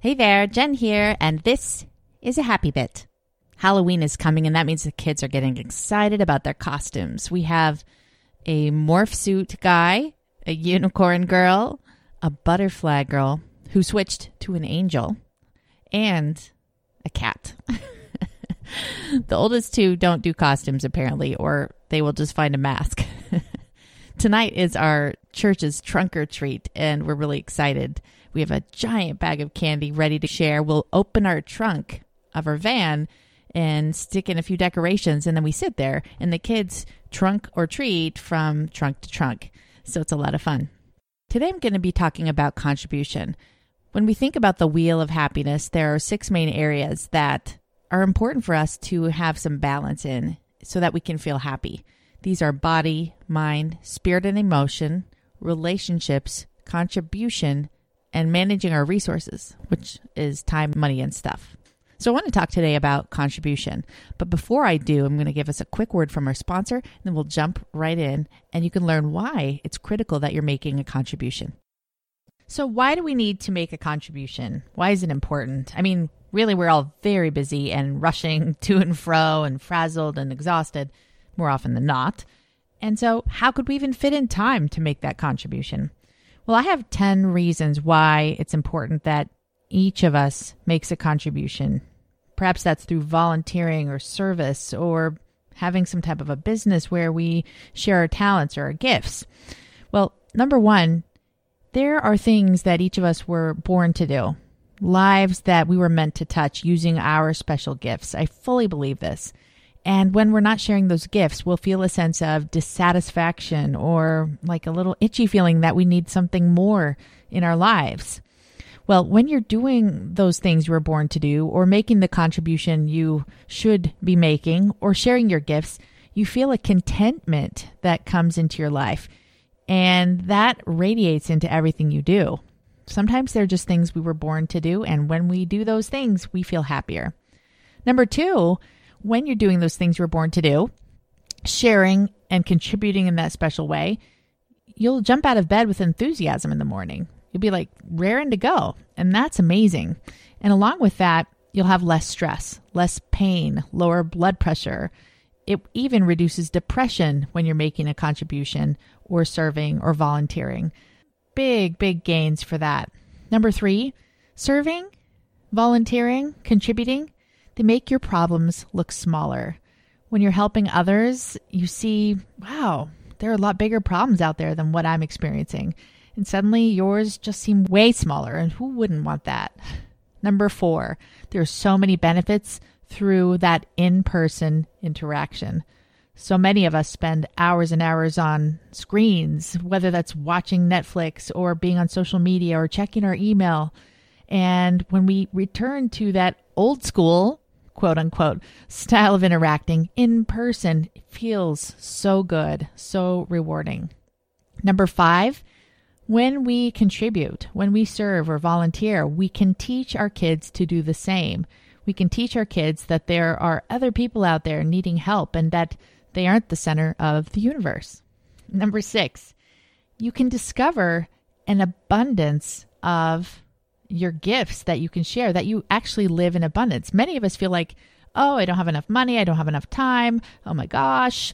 Hey there, Jen here, and this is a happy bit. Halloween is coming, and that means the kids are getting excited about their costumes. We have a morph suit guy, a unicorn girl, a butterfly girl who switched to an angel, and a cat. the oldest two don't do costumes, apparently, or they will just find a mask. Tonight is our church's trunk or treat, and we're really excited. We have a giant bag of candy ready to share. We'll open our trunk of our van and stick in a few decorations, and then we sit there, and the kids trunk or treat from trunk to trunk. So it's a lot of fun. Today I'm going to be talking about contribution. When we think about the wheel of happiness, there are six main areas that are important for us to have some balance in so that we can feel happy. These are body, mind, spirit and emotion, relationships, contribution, and managing our resources, which is time, money, and stuff. So, I want to talk today about contribution. But before I do, I'm going to give us a quick word from our sponsor, and then we'll jump right in and you can learn why it's critical that you're making a contribution. So, why do we need to make a contribution? Why is it important? I mean, really, we're all very busy and rushing to and fro and frazzled and exhausted more often than not. And so, how could we even fit in time to make that contribution? Well, I have 10 reasons why it's important that each of us makes a contribution. Perhaps that's through volunteering or service or having some type of a business where we share our talents or our gifts. Well, number one, there are things that each of us were born to do, lives that we were meant to touch using our special gifts. I fully believe this. And when we're not sharing those gifts, we'll feel a sense of dissatisfaction or like a little itchy feeling that we need something more in our lives. Well, when you're doing those things you were born to do, or making the contribution you should be making, or sharing your gifts, you feel a contentment that comes into your life. And that radiates into everything you do. Sometimes they're just things we were born to do. And when we do those things, we feel happier. Number two, when you're doing those things you were born to do, sharing and contributing in that special way, you'll jump out of bed with enthusiasm in the morning. You'll be like raring to go. And that's amazing. And along with that, you'll have less stress, less pain, lower blood pressure. It even reduces depression when you're making a contribution or serving or volunteering. Big, big gains for that. Number three, serving, volunteering, contributing, they make your problems look smaller. When you're helping others, you see, wow, there are a lot bigger problems out there than what I'm experiencing and suddenly yours just seem way smaller. And who wouldn't want that? Number four, there are so many benefits through that in person interaction. So many of us spend hours and hours on screens, whether that's watching Netflix or being on social media or checking our email. And when we return to that old school, quote unquote, style of interacting in person, feels so good, so rewarding. Number five, when we contribute, when we serve or volunteer, we can teach our kids to do the same. We can teach our kids that there are other people out there needing help and that they aren't the center of the universe. Number six, you can discover an abundance of your gifts that you can share, that you actually live in abundance. Many of us feel like, oh, I don't have enough money, I don't have enough time, oh my gosh,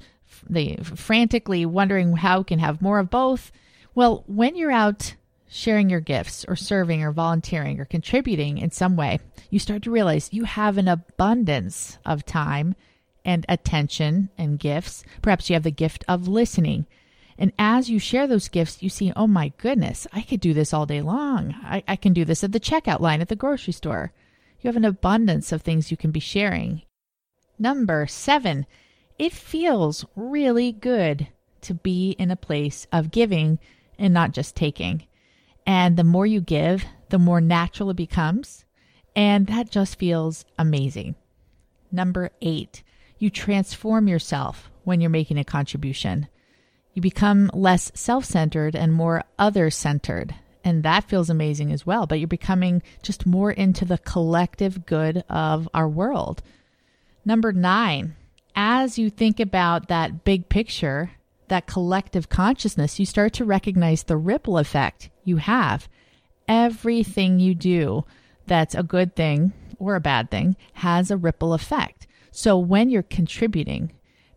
they frantically wondering how can have more of both. Well, when you're out sharing your gifts or serving or volunteering or contributing in some way, you start to realize you have an abundance of time and attention and gifts. Perhaps you have the gift of listening. And as you share those gifts, you see, oh my goodness, I could do this all day long. I, I can do this at the checkout line at the grocery store. You have an abundance of things you can be sharing. Number seven, it feels really good to be in a place of giving and not just taking. And the more you give, the more natural it becomes. And that just feels amazing. Number eight, you transform yourself when you're making a contribution. You become less self centered and more other centered. And that feels amazing as well. But you're becoming just more into the collective good of our world. Number nine, as you think about that big picture that collective consciousness, you start to recognize the ripple effect you have. Everything you do, that's a good thing or a bad thing has a ripple effect. So when you're contributing,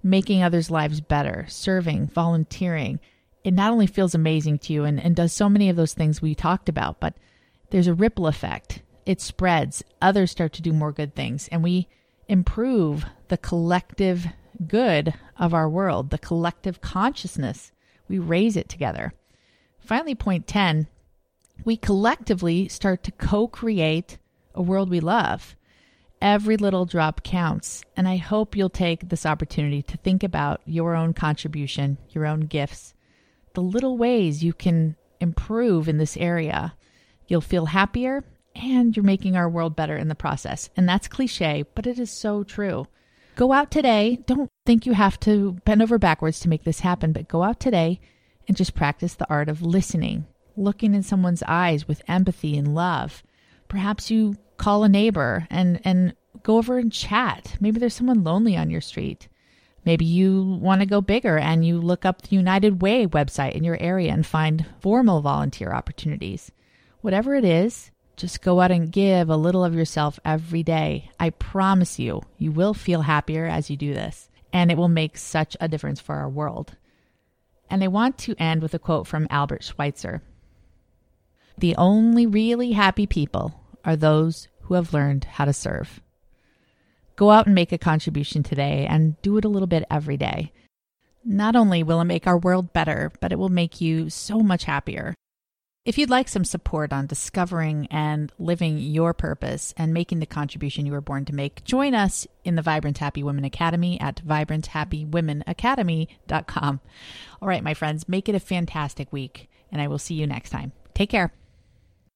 making others' lives better, serving, volunteering, it not only feels amazing to you and, and does so many of those things we talked about, but there's a ripple effect. It spreads, others start to do more good things, and we improve the collective good of our world, the collective consciousness. We raise it together. Finally, point 10 we collectively start to co create a world we love. Every little drop counts, and I hope you'll take this opportunity to think about your own contribution, your own gifts, the little ways you can improve in this area. You'll feel happier and you're making our world better in the process. And that's cliche, but it is so true. Go out today. Don't think you have to bend over backwards to make this happen, but go out today and just practice the art of listening, looking in someone's eyes with empathy and love. Perhaps you call a neighbor and, and go over and chat. Maybe there's someone lonely on your street. Maybe you want to go bigger and you look up the United Way website in your area and find formal volunteer opportunities. Whatever it is, just go out and give a little of yourself every day. I promise you, you will feel happier as you do this, and it will make such a difference for our world. And I want to end with a quote from Albert Schweitzer The only really happy people are those who have learned how to serve. Go out and make a contribution today and do it a little bit every day. Not only will it make our world better, but it will make you so much happier. If you'd like some support on discovering and living your purpose and making the contribution you were born to make, join us in the Vibrant Happy Women Academy at vibranthappywomenacademy.com. All right, my friends, make it a fantastic week, and I will see you next time. Take care.